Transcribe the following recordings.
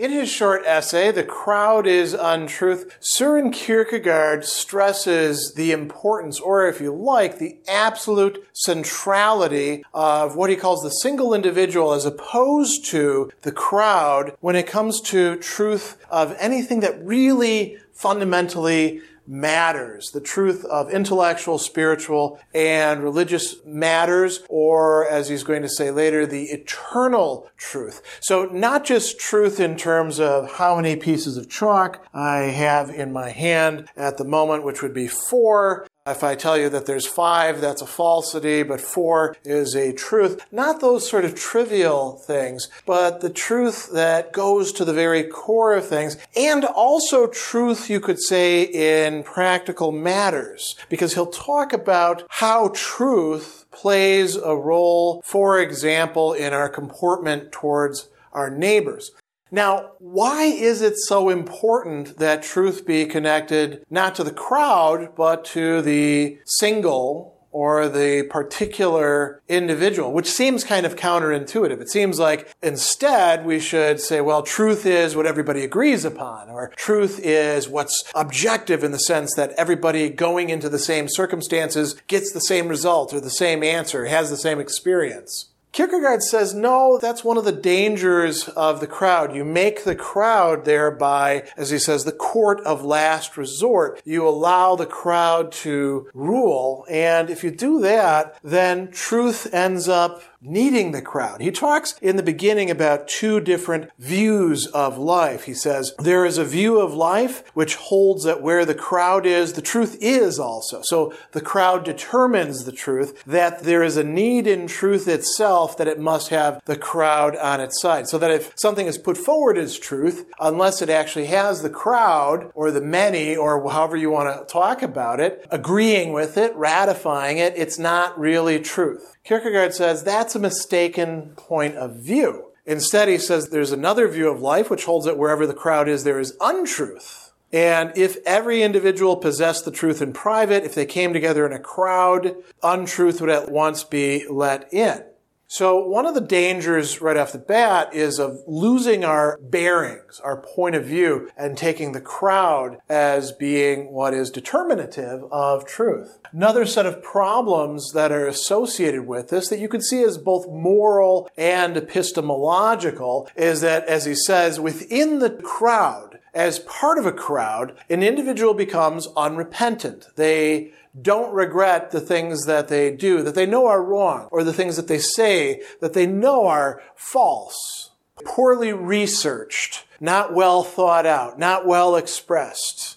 In his short essay, The Crowd is Untruth, Søren Kierkegaard stresses the importance, or if you like, the absolute centrality of what he calls the single individual as opposed to the crowd when it comes to truth of anything that really fundamentally matters, the truth of intellectual, spiritual, and religious matters, or as he's going to say later, the eternal truth. So not just truth in terms of how many pieces of chalk I have in my hand at the moment, which would be four, if I tell you that there's five, that's a falsity, but four is a truth. Not those sort of trivial things, but the truth that goes to the very core of things, and also truth, you could say, in practical matters, because he'll talk about how truth plays a role, for example, in our comportment towards our neighbors. Now, why is it so important that truth be connected not to the crowd, but to the single or the particular individual, which seems kind of counterintuitive. It seems like instead we should say, well, truth is what everybody agrees upon, or truth is what's objective in the sense that everybody going into the same circumstances gets the same result or the same answer, has the same experience. Kierkegaard says, no, that's one of the dangers of the crowd. You make the crowd thereby, as he says, the court of last resort. You allow the crowd to rule. And if you do that, then truth ends up needing the crowd. He talks in the beginning about two different views of life. He says, there is a view of life which holds that where the crowd is, the truth is also. So the crowd determines the truth, that there is a need in truth itself that it must have the crowd on its side. So that if something is put forward as truth, unless it actually has the crowd or the many or however you want to talk about it, agreeing with it, ratifying it, it's not really truth. Kierkegaard says that's a mistaken point of view. Instead, he says there's another view of life which holds that wherever the crowd is, there is untruth. And if every individual possessed the truth in private, if they came together in a crowd, untruth would at once be let in. So one of the dangers right off the bat is of losing our bearings, our point of view, and taking the crowd as being what is determinative of truth. Another set of problems that are associated with this that you can see as both moral and epistemological is that, as he says, within the crowd, as part of a crowd, an individual becomes unrepentant. They don't regret the things that they do, that they know are wrong, or the things that they say that they know are false, poorly researched, not well thought out, not well expressed,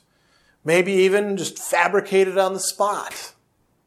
maybe even just fabricated on the spot.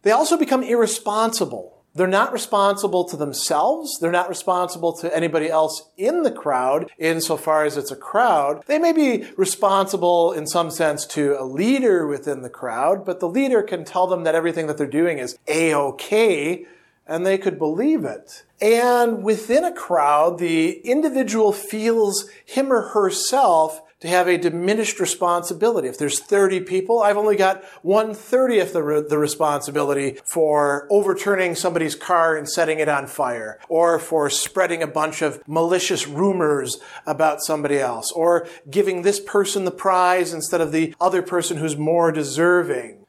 They also become irresponsible they're not responsible to themselves. They're not responsible to anybody else in the crowd insofar as it's a crowd. They may be responsible in some sense to a leader within the crowd, but the leader can tell them that everything that they're doing is a-okay and they could believe it. And within a crowd, the individual feels him or herself to have a diminished responsibility. If there's 30 people, I've only got one thirtieth the, re- the responsibility for overturning somebody's car and setting it on fire, or for spreading a bunch of malicious rumors about somebody else, or giving this person the prize instead of the other person who's more deserving.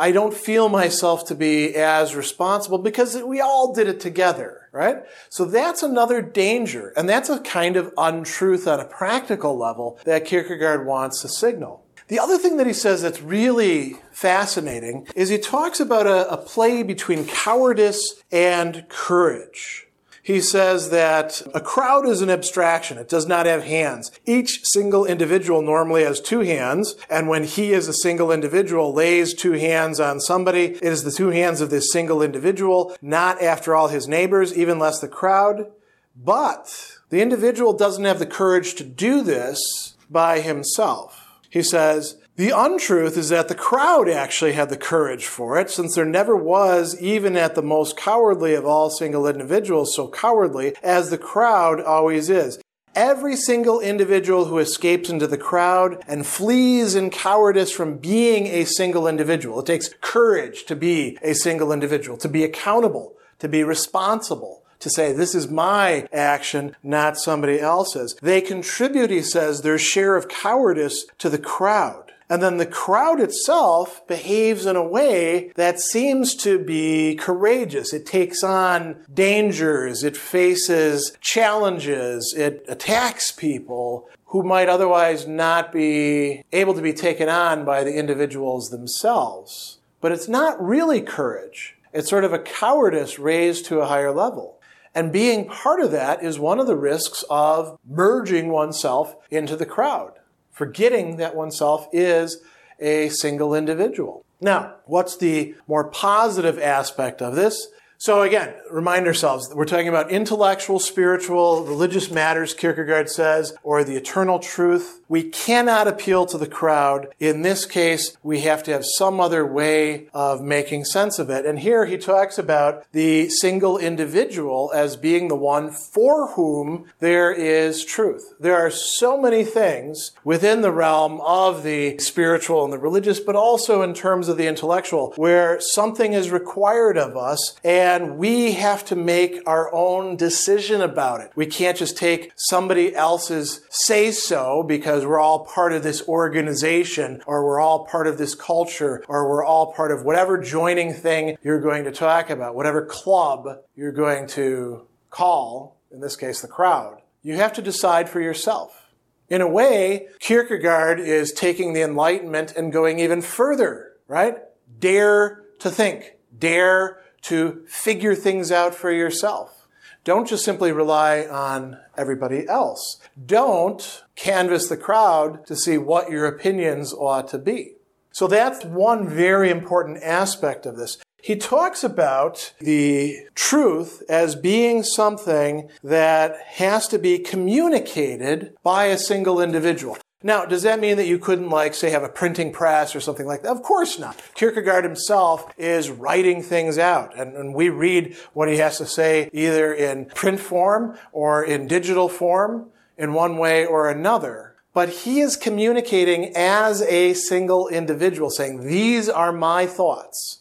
I don't feel myself to be as responsible because we all did it together, right? So that's another danger. And that's a kind of untruth on a practical level that Kierkegaard wants to signal. The other thing that he says that's really fascinating is he talks about a, a play between cowardice and courage he says that a crowd is an abstraction. It does not have hands. Each single individual normally has two hands, and when he is a single individual, lays two hands on somebody, it is the two hands of this single individual, not after all his neighbors, even less the crowd. But the individual doesn't have the courage to do this by himself. He says, The untruth is that the crowd actually had the courage for it, since there never was, even at the most cowardly of all single individuals, so cowardly as the crowd always is. Every single individual who escapes into the crowd and flees in cowardice from being a single individual. It takes courage to be a single individual, to be accountable, to be responsible, to say, this is my action, not somebody else's. They contribute, he says, their share of cowardice to the crowd. And then the crowd itself behaves in a way that seems to be courageous. It takes on dangers, it faces challenges, it attacks people who might otherwise not be able to be taken on by the individuals themselves. But it's not really courage. It's sort of a cowardice raised to a higher level. And being part of that is one of the risks of merging oneself into the crowd forgetting that oneself is a single individual. Now, what's the more positive aspect of this? So again, remind ourselves, we're talking about intellectual, spiritual, religious matters, Kierkegaard says, or the eternal truth. We cannot appeal to the crowd. In this case, we have to have some other way of making sense of it. And here he talks about the single individual as being the one for whom there is truth. There are so many things within the realm of the spiritual and the religious, but also in terms of the intellectual, where something is required of us and and we have to make our own decision about it. We can't just take somebody else's say so because we're all part of this organization or we're all part of this culture or we're all part of whatever joining thing you're going to talk about, whatever club you're going to call, in this case, the crowd. You have to decide for yourself. In a way, Kierkegaard is taking the Enlightenment and going even further, right? Dare to think. Dare to figure things out for yourself. Don't just simply rely on everybody else. Don't canvass the crowd to see what your opinions ought to be. So that's one very important aspect of this. He talks about the truth as being something that has to be communicated by a single individual. Now, does that mean that you couldn't, like, say, have a printing press or something like that? Of course not. Kierkegaard himself is writing things out, and, and, we read what he has to say either in print form or in digital form in one way or another. But he is communicating as a single individual, saying, These are my thoughts.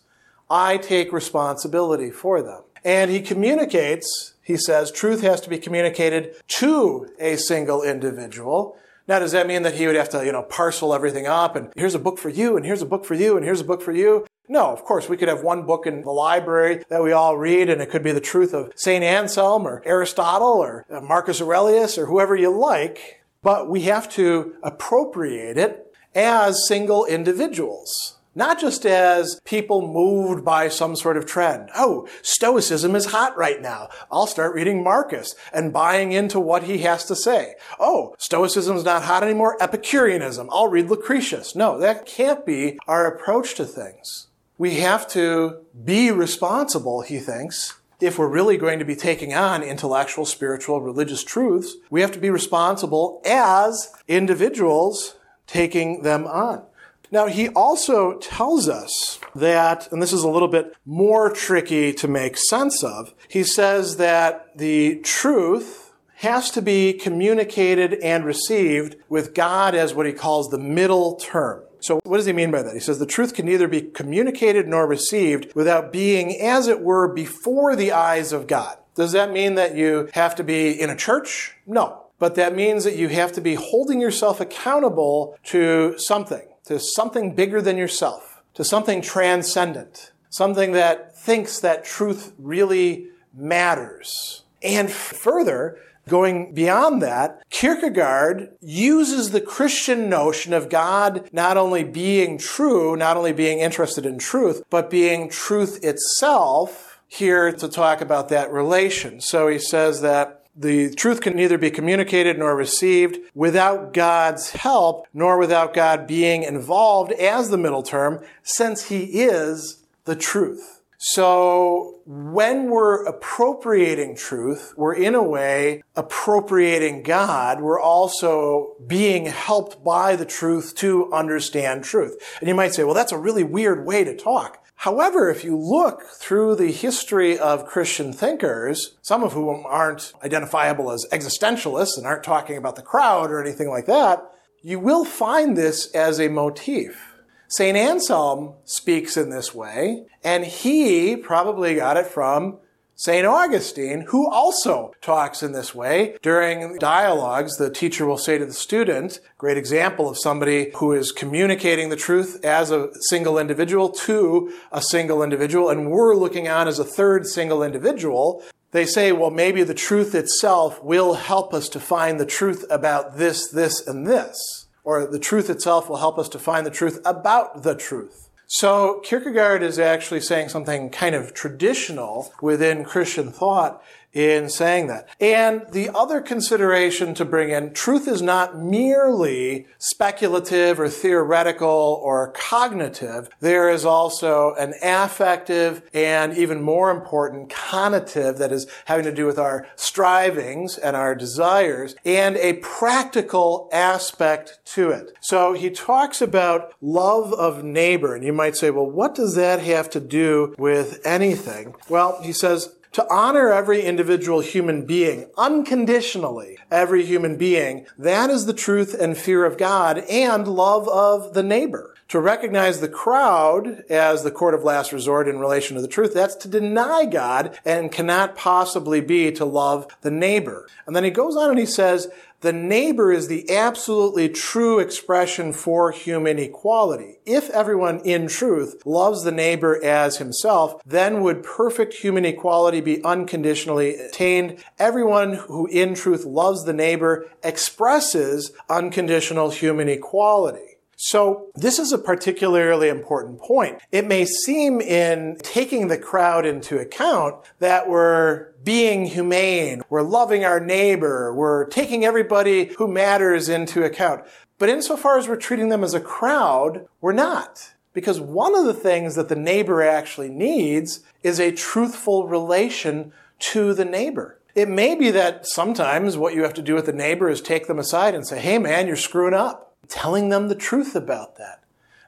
I take responsibility for them. And he communicates, he says, truth has to be communicated to a single individual. Now, does that mean that he would have to, you know, parcel everything up and here's a book for you and here's a book for you and here's a book for you? No, of course, we could have one book in the library that we all read, and it could be the truth of St. Anselm or Aristotle or uh, Marcus Aurelius or whoever you like, but we have to appropriate it as single individuals. Not just as people moved by some sort of trend. Oh, Stoicism is hot right now. I'll start reading Marcus and buying into what he has to say. Oh, Stoicism is not hot anymore. Epicureanism. I'll read Lucretius. No, that can't be our approach to things. We have to be responsible, he thinks, if we're really going to be taking on intellectual, spiritual, religious truths, we have to be responsible as individuals taking them on. Now, he also tells us that, and this is a little bit more tricky to make sense of, he says that the truth has to be communicated and received with God as what he calls the middle term. So, what does he mean by that? He says the truth can neither be communicated nor received without being, as it were, before the eyes of God. Does that mean that you have to be in a church? No. But that means that you have to be holding yourself accountable to something to something bigger than yourself, to something transcendent, something that thinks that truth really matters. And further, Going beyond that, Kierkegaard uses the Christian notion of God not only being true, not only being interested in truth, but being truth itself here to talk about that relation. So he says that the truth can neither be communicated nor received without God's help, nor without God being involved as the middle term, since He is the truth. So when we're appropriating truth, we're in a way appropriating God. We're also being helped by the truth to understand truth. And you might say, well, that's a really weird way to talk. However, if you look through the history of Christian thinkers, some of whom aren't identifiable as existentialists and aren't talking about the crowd or anything like that, you will find this as a motif. St. Anselm speaks in this way, and he probably got it from St. Augustine, who also talks in this way during dialogues, the teacher will say to the student, great example of somebody who is communicating the truth as a single individual to a single individual, and we're looking on as a third single individual. They say, well, maybe the truth itself will help us to find the truth about this, this, and this. Or the truth itself will help us to find the truth about the truth. So Kierkegaard is actually saying something kind of traditional within Christian thought in saying that. And the other consideration to bring in, truth is not merely speculative or theoretical or cognitive. There is also an affective and even more important conative that is having to do with our strivings and our desires and a practical aspect to it. So he talks about love of neighbor and you might say, well, what does that have to do with anything? Well, he says, to honor every individual human being unconditionally, every human being, that is the truth and fear of God and love of the neighbor. To recognize the crowd as the court of last resort in relation to the truth, that's to deny God and cannot possibly be to love the neighbor. And then he goes on and he says, the neighbor is the absolutely true expression for human equality. If everyone in truth loves the neighbor as himself, then would perfect human equality be unconditionally attained. Everyone who in truth loves the neighbor expresses unconditional human equality. So this is a particularly important point. It may seem in taking the crowd into account that we're being humane, we're loving our neighbor, we're taking everybody who matters into account. But insofar as we're treating them as a crowd, we're not. Because one of the things that the neighbor actually needs is a truthful relation to the neighbor. It may be that sometimes what you have to do with the neighbor is take them aside and say, hey man, you're screwing up telling them the truth about that.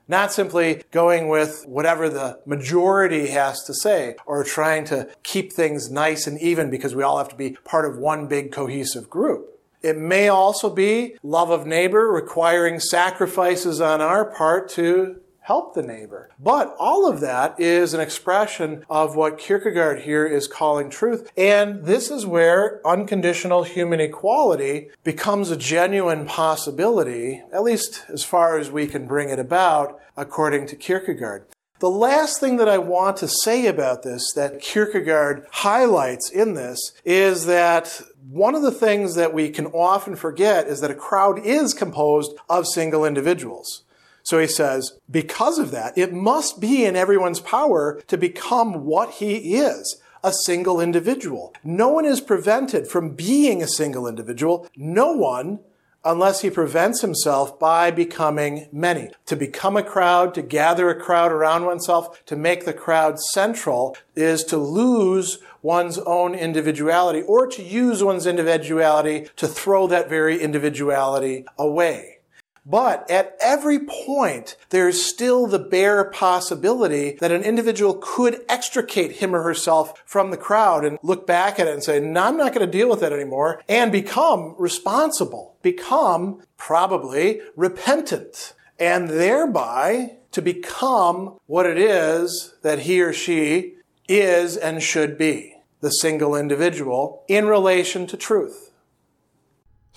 Not simply going with whatever the majority has to say or trying to keep things nice and even because we all have to be part of one big cohesive group. It may also be love of neighbor requiring sacrifices on our part to help the neighbor. But all of that is an expression of what Kierkegaard here is calling truth. And this is where unconditional human equality becomes a genuine possibility, at least as far as we can bring it about, according to Kierkegaard. The last thing that I want to say about this that Kierkegaard highlights in this is that one of the things that we can often forget is that a crowd is composed of single individuals. So he says, because of that, it must be in everyone's power to become what he is a single individual. No one is prevented from being a single individual. No one unless he prevents himself by becoming many. To become a crowd, to gather a crowd around oneself, to make the crowd central is to lose one's own individuality or to use one's individuality to throw that very individuality away. But at every point, there's still the bare possibility that an individual could extricate him or herself from the crowd and look back at it and say, no, I'm not going to deal with that anymore and become responsible, become probably repentant and thereby to become what it is that he or she is and should be, the single individual in relation to truth.